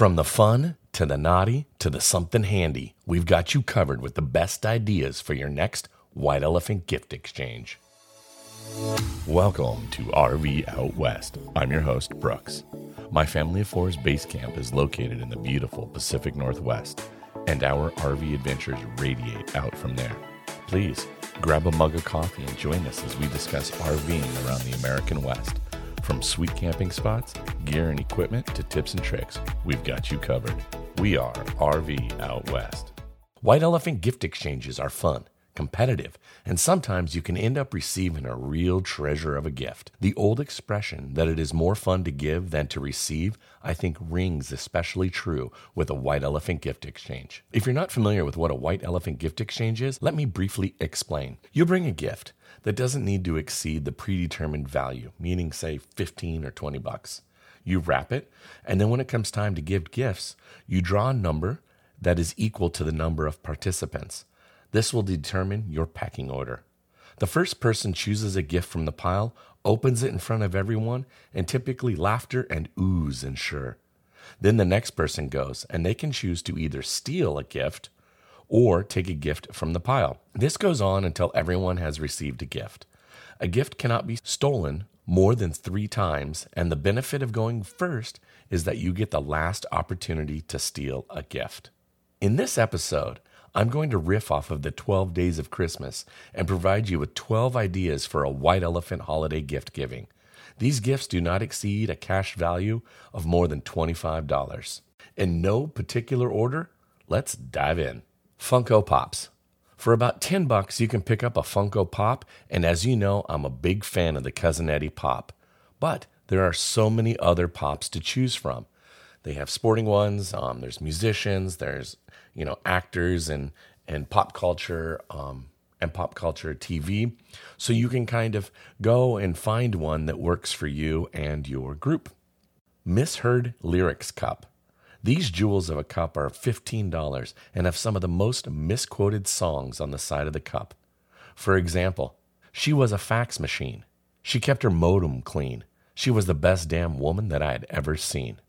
From the fun to the naughty to the something handy, we've got you covered with the best ideas for your next White Elephant gift exchange. Welcome to RV Out West. I'm your host, Brooks. My Family of four's base camp is located in the beautiful Pacific Northwest, and our RV adventures radiate out from there. Please grab a mug of coffee and join us as we discuss RVing around the American West. From sweet camping spots, gear and equipment, to tips and tricks, we've got you covered. We are RV Out West. White Elephant gift exchanges are fun competitive, and sometimes you can end up receiving a real treasure of a gift. The old expression that it is more fun to give than to receive, I think rings especially true with a white elephant gift exchange. If you're not familiar with what a white elephant gift exchange is, let me briefly explain. You bring a gift that doesn't need to exceed the predetermined value, meaning say 15 or 20 bucks. You wrap it, and then when it comes time to give gifts, you draw a number that is equal to the number of participants. This will determine your packing order. The first person chooses a gift from the pile, opens it in front of everyone, and typically laughter and oohs ensure. Then the next person goes, and they can choose to either steal a gift or take a gift from the pile. This goes on until everyone has received a gift. A gift cannot be stolen more than three times, and the benefit of going first is that you get the last opportunity to steal a gift. In this episode, I'm going to riff off of the 12 days of Christmas and provide you with 12 ideas for a white elephant holiday gift giving. These gifts do not exceed a cash value of more than $25. In no particular order, let's dive in. Funko Pops. For about 10 bucks, you can pick up a Funko Pop, and as you know, I'm a big fan of the Cousin Eddie Pop. But there are so many other pops to choose from. They have sporting ones. Um, there's musicians. There's you know actors and and pop culture um, and pop culture TV. So you can kind of go and find one that works for you and your group. Misheard Lyrics Cup. These jewels of a cup are $15 and have some of the most misquoted songs on the side of the cup. For example, she was a fax machine. She kept her modem clean. She was the best damn woman that I had ever seen.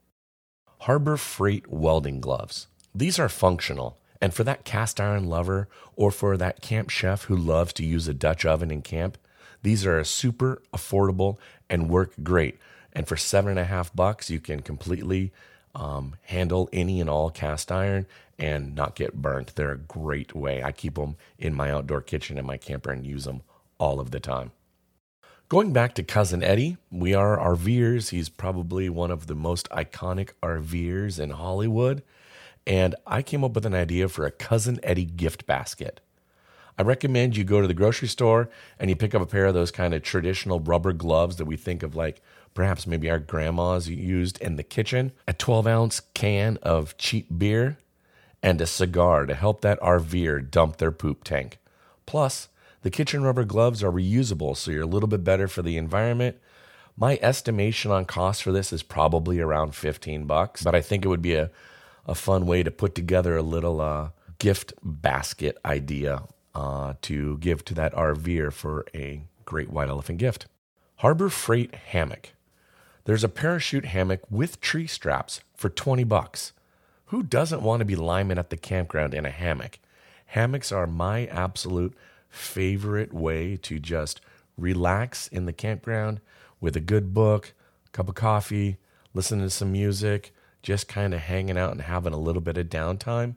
Harbor Freight welding gloves. These are functional, and for that cast iron lover or for that camp chef who loves to use a Dutch oven in camp, these are super affordable and work great. And for seven and a half bucks, you can completely um, handle any and all cast iron and not get burnt. They're a great way. I keep them in my outdoor kitchen in my camper and use them all of the time. Going back to Cousin Eddie, we are RVers. He's probably one of the most iconic RVers in Hollywood. And I came up with an idea for a Cousin Eddie gift basket. I recommend you go to the grocery store and you pick up a pair of those kind of traditional rubber gloves that we think of like perhaps maybe our grandmas used in the kitchen, a 12 ounce can of cheap beer, and a cigar to help that RVer dump their poop tank. Plus, the kitchen rubber gloves are reusable, so you're a little bit better for the environment. My estimation on cost for this is probably around 15 bucks, but I think it would be a, a fun way to put together a little uh, gift basket idea uh, to give to that RVer for a great white elephant gift. Harbor Freight Hammock. There's a parachute hammock with tree straps for 20 bucks. Who doesn't want to be liming at the campground in a hammock? Hammocks are my absolute favorite way to just relax in the campground with a good book, cup of coffee, listening to some music, just kind of hanging out and having a little bit of downtime.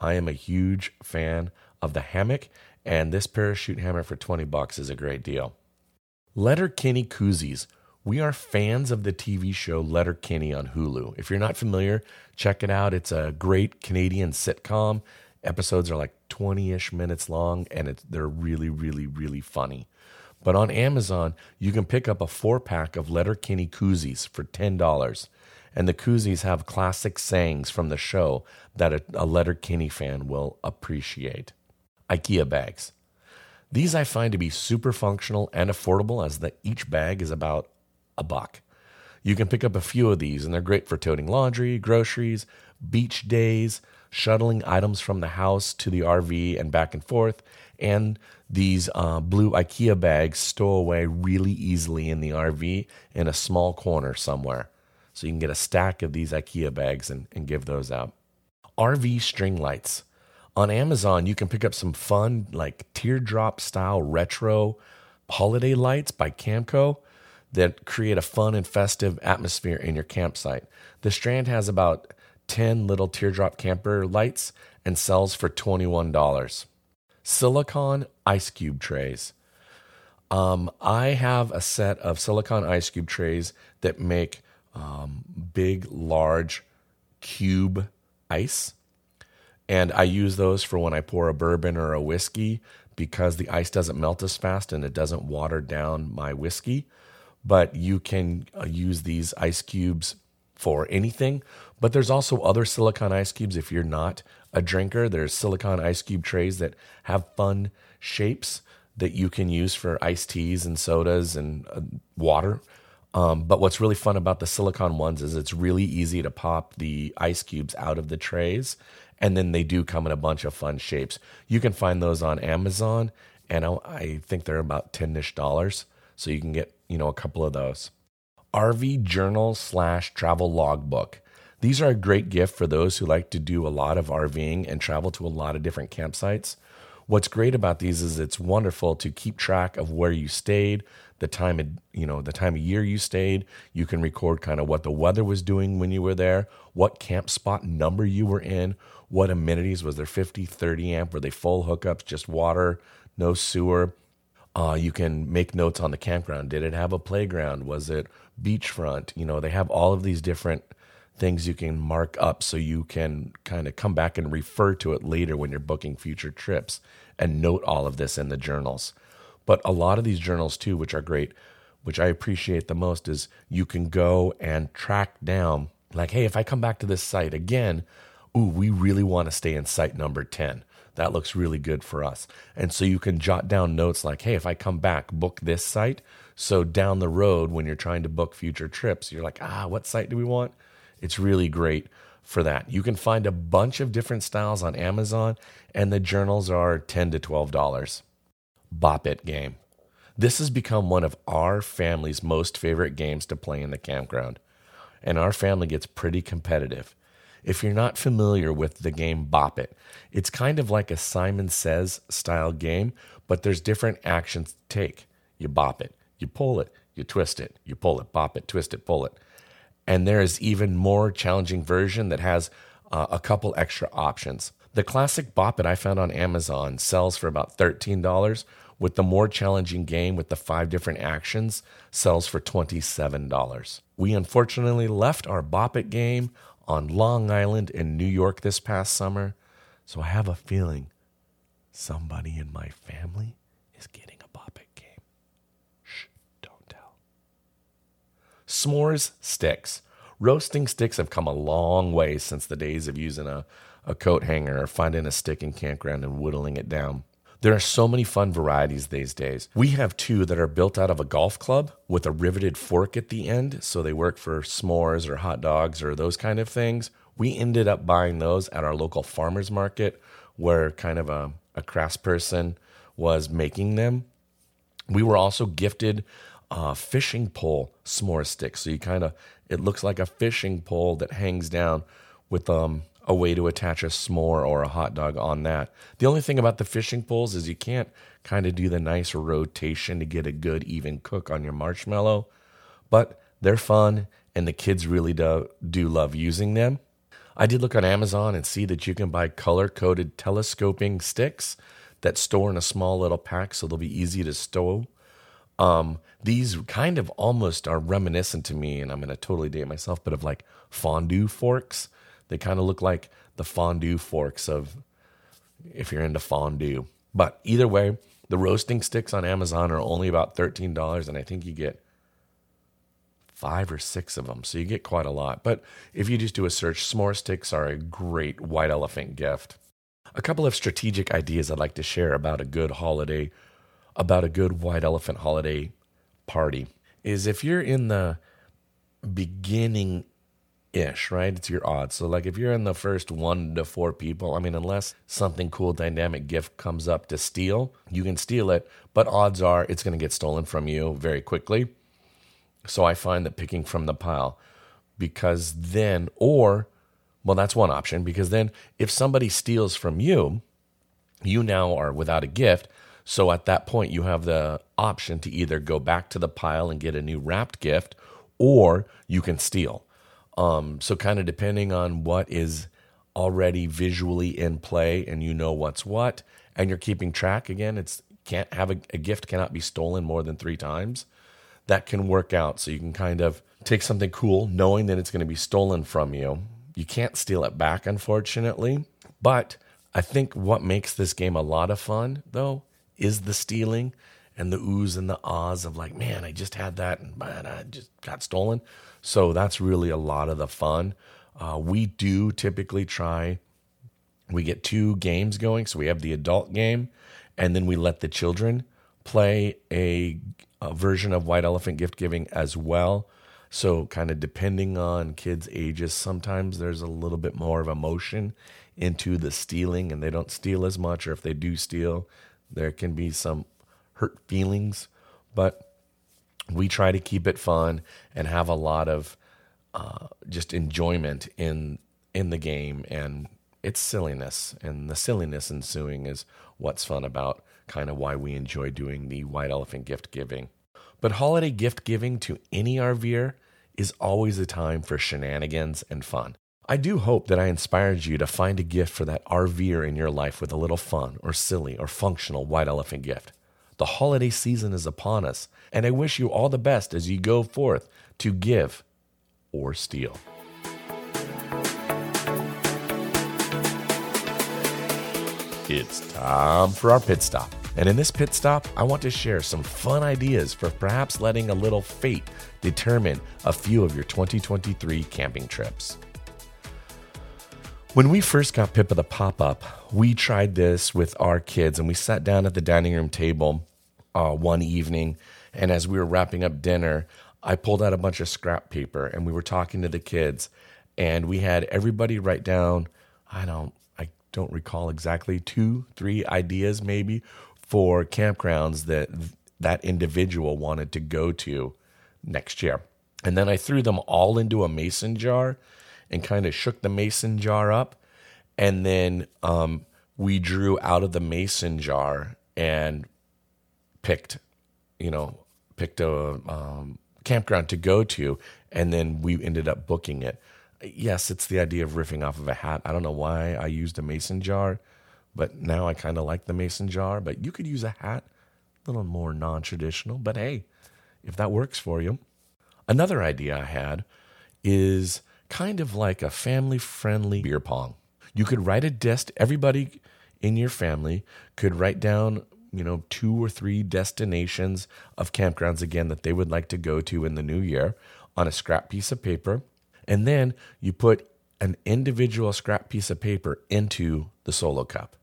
I am a huge fan of the hammock, and this parachute hammock for 20 bucks is a great deal. Letterkenny koozies. We are fans of the TV show Letterkenny on Hulu. If you're not familiar, check it out. It's a great Canadian sitcom Episodes are like 20 ish minutes long and it's, they're really, really, really funny. But on Amazon, you can pick up a four pack of Letterkenny koozies for $10. And the koozies have classic sayings from the show that a, a Letterkenny fan will appreciate. IKEA bags. These I find to be super functional and affordable as the, each bag is about a buck. You can pick up a few of these and they're great for toting laundry, groceries, beach days, shuttling items from the house to the RV and back and forth. And these uh, blue IKEA bags stow away really easily in the RV in a small corner somewhere. So you can get a stack of these IKEA bags and, and give those out. RV string lights. On Amazon, you can pick up some fun, like teardrop style retro holiday lights by Camco that create a fun and festive atmosphere in your campsite. The Strand has about 10 little teardrop camper lights and sells for $21. Silicon ice cube trays. Um, I have a set of silicon ice cube trays that make um, big, large cube ice. And I use those for when I pour a bourbon or a whiskey because the ice doesn't melt as fast and it doesn't water down my whiskey. But you can uh, use these ice cubes for anything. But there's also other silicon ice cubes if you're not a drinker. There's silicon ice cube trays that have fun shapes that you can use for iced teas and sodas and uh, water. Um, but what's really fun about the silicon ones is it's really easy to pop the ice cubes out of the trays. And then they do come in a bunch of fun shapes. You can find those on Amazon, and I think they're about 10 ish dollars. So you can get, you know, a couple of those. RV journal slash travel logbook. These are a great gift for those who like to do a lot of RVing and travel to a lot of different campsites. What's great about these is it's wonderful to keep track of where you stayed, the time of, you know, the time of year you stayed. You can record kind of what the weather was doing when you were there, what camp spot number you were in, what amenities was there 50, 30 amp, were they full hookups, just water, no sewer. Uh, you can make notes on the campground. Did it have a playground? Was it beachfront? You know, they have all of these different things you can mark up so you can kind of come back and refer to it later when you're booking future trips and note all of this in the journals. But a lot of these journals, too, which are great, which I appreciate the most, is you can go and track down, like, hey, if I come back to this site again, ooh, we really want to stay in site number 10 that looks really good for us. And so you can jot down notes like, hey, if I come back, book this site. So down the road, when you're trying to book future trips, you're like, ah, what site do we want? It's really great for that. You can find a bunch of different styles on Amazon, and the journals are 10 to $12. Bop It game. This has become one of our family's most favorite games to play in the campground. And our family gets pretty competitive. If you're not familiar with the game Bop It, it's kind of like a Simon Says style game, but there's different actions to take. You bop it, you pull it, you twist it, you pull it, bop it, twist it, pull it. And there is even more challenging version that has uh, a couple extra options. The classic Bop It I found on Amazon sells for about $13, with the more challenging game with the five different actions sells for $27. We unfortunately left our Bop It game on Long Island in New York this past summer. So I have a feeling somebody in my family is getting a Bop It game. Shh, don't tell. S'mores sticks. Roasting sticks have come a long way since the days of using a, a coat hanger or finding a stick in campground and whittling it down. There are so many fun varieties these days. We have two that are built out of a golf club with a riveted fork at the end, so they work for s'mores or hot dogs or those kind of things. We ended up buying those at our local farmers market where kind of a, a craftsperson was making them. We were also gifted a fishing pole s'more stick. So you kind of, it looks like a fishing pole that hangs down with um, a way to attach a s'more or a hot dog on that. The only thing about the fishing poles is you can't kind of do the nice rotation to get a good even cook on your marshmallow, but they're fun and the kids really do, do love using them. I did look on Amazon and see that you can buy color coded telescoping sticks that store in a small little pack so they'll be easy to stow. Um, these kind of almost are reminiscent to me, and I'm going to totally date myself, but of like fondue forks they kind of look like the fondue forks of if you're into fondue. But either way, the roasting sticks on Amazon are only about $13, and I think you get five or six of them. So you get quite a lot. But if you just do a search, s'more sticks are a great white elephant gift. A couple of strategic ideas I'd like to share about a good holiday, about a good white elephant holiday party is if you're in the beginning ish, right? It's your odds. So, like, if you're in the first one to four people, I mean, unless something cool, dynamic gift comes up to steal, you can steal it, but odds are it's going to get stolen from you very quickly. So, I find that picking from the pile, because then, or, well, that's one option because then if somebody steals from you, you now are without a gift. So at that point, you have the option to either go back to the pile and get a new wrapped gift, or you can steal. Um, so, kind of depending on what is already visually in play and you know what's what, and you're keeping track again, it's can't have a, a gift cannot be stolen more than three times. That can work out. So, you can kind of take something cool knowing that it's going to be stolen from you. You can't steal it back, unfortunately. But I think what makes this game a lot of fun, though, is the stealing and the oohs and the ahs of like, man, I just had that and man, I just got stolen. So that's really a lot of the fun. Uh, we do typically try, we get two games going. So we have the adult game, and then we let the children play a, a version of White Elephant gift giving as well. So, kind of depending on kids' ages, sometimes there's a little bit more of emotion into the stealing and they don't steal as much, or if they do steal, there can be some hurt feelings. But we try to keep it fun and have a lot of uh, just enjoyment in in the game and it's silliness and the silliness ensuing is what's fun about kind of why we enjoy doing the white elephant gift giving but holiday gift giving to any RVer is always a time for shenanigans and fun. I do hope that I inspired you to find a gift for that RVer in your life with a little fun or silly or functional white elephant gift. The holiday season is upon us, and I wish you all the best as you go forth to give or steal. It's time for our pit stop. And in this pit stop, I want to share some fun ideas for perhaps letting a little fate determine a few of your 2023 camping trips. When we first got Pippa the Pop Up, we tried this with our kids and we sat down at the dining room table uh, one evening. And as we were wrapping up dinner, I pulled out a bunch of scrap paper and we were talking to the kids. And we had everybody write down, I don't, I don't recall exactly, two, three ideas maybe for campgrounds that that individual wanted to go to next year. And then I threw them all into a mason jar and kind of shook the mason jar up. And then um, we drew out of the mason jar and picked, you know, picked a um, campground to go to. And then we ended up booking it. Yes, it's the idea of riffing off of a hat. I don't know why I used a mason jar, but now I kind of like the mason jar. But you could use a hat, a little more non traditional. But hey, if that works for you. Another idea I had is kind of like a family friendly beer pong. You could write a desk, everybody in your family could write down, you know, two or three destinations of campgrounds again that they would like to go to in the new year on a scrap piece of paper. And then you put an individual scrap piece of paper into the solo cup.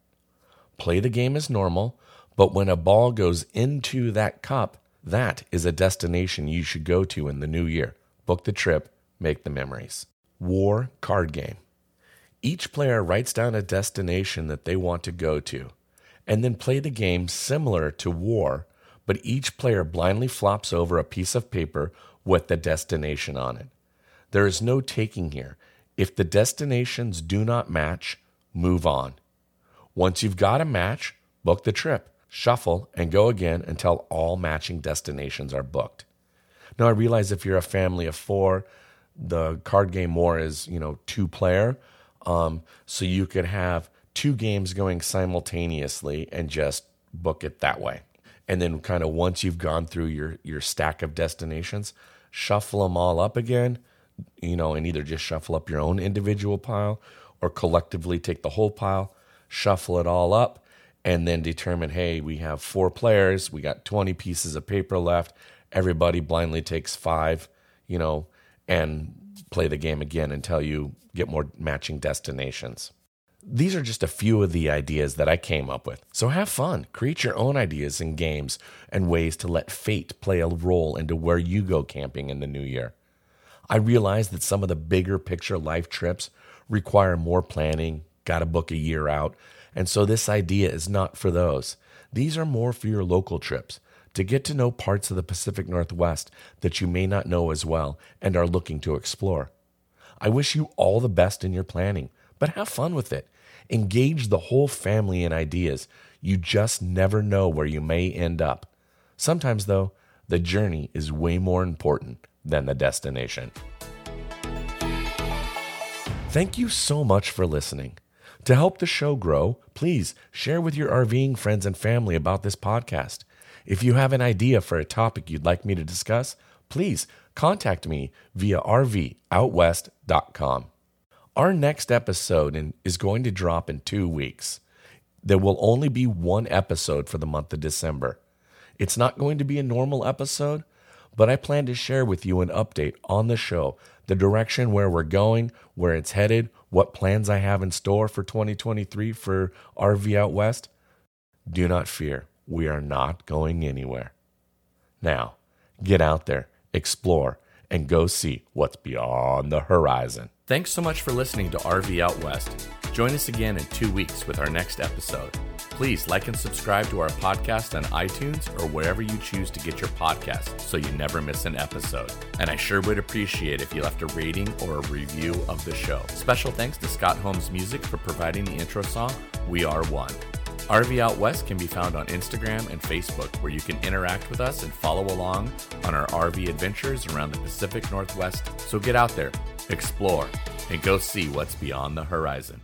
Play the game as normal, but when a ball goes into that cup, that is a destination you should go to in the new year. Book the trip, make the memories. War card game. Each player writes down a destination that they want to go to, and then play the game similar to War, but each player blindly flops over a piece of paper with the destination on it. There is no taking here. If the destinations do not match, move on. Once you've got a match, book the trip shuffle, and go again until all matching destinations are booked. Now, I realize if you're a family of four, the card game war is, you know, two player. Um, so you could have two games going simultaneously and just book it that way. And then kind of once you've gone through your, your stack of destinations, shuffle them all up again, you know, and either just shuffle up your own individual pile or collectively take the whole pile, shuffle it all up, and then determine hey, we have four players, we got 20 pieces of paper left. Everybody blindly takes five, you know, and play the game again until you get more matching destinations. These are just a few of the ideas that I came up with. So have fun, create your own ideas and games and ways to let fate play a role into where you go camping in the new year. I realize that some of the bigger picture life trips require more planning, got to book a year out, and so this idea is not for those. These are more for your local trips to get to know parts of the Pacific Northwest that you may not know as well and are looking to explore. I wish you all the best in your planning, but have fun with it. Engage the whole family in ideas. You just never know where you may end up. Sometimes, though, the journey is way more important than the destination. Thank you so much for listening. To help the show grow, please share with your RVing friends and family about this podcast. If you have an idea for a topic you'd like me to discuss, please contact me via rvoutwest.com. Our next episode is going to drop in two weeks. There will only be one episode for the month of December. It's not going to be a normal episode, but I plan to share with you an update on the show, the direction where we're going, where it's headed, what plans I have in store for 2023 for RV Out West. Do not fear, we are not going anywhere. Now, get out there, explore, and go see what's beyond the horizon. Thanks so much for listening to RV Out West. Join us again in two weeks with our next episode. Please like and subscribe to our podcast on iTunes or wherever you choose to get your podcasts so you never miss an episode. And I sure would appreciate if you left a rating or a review of the show. Special thanks to Scott Holmes Music for providing the intro song, We Are One. RV Out West can be found on Instagram and Facebook, where you can interact with us and follow along on our RV adventures around the Pacific Northwest. So get out there, explore, and go see what's beyond the horizon.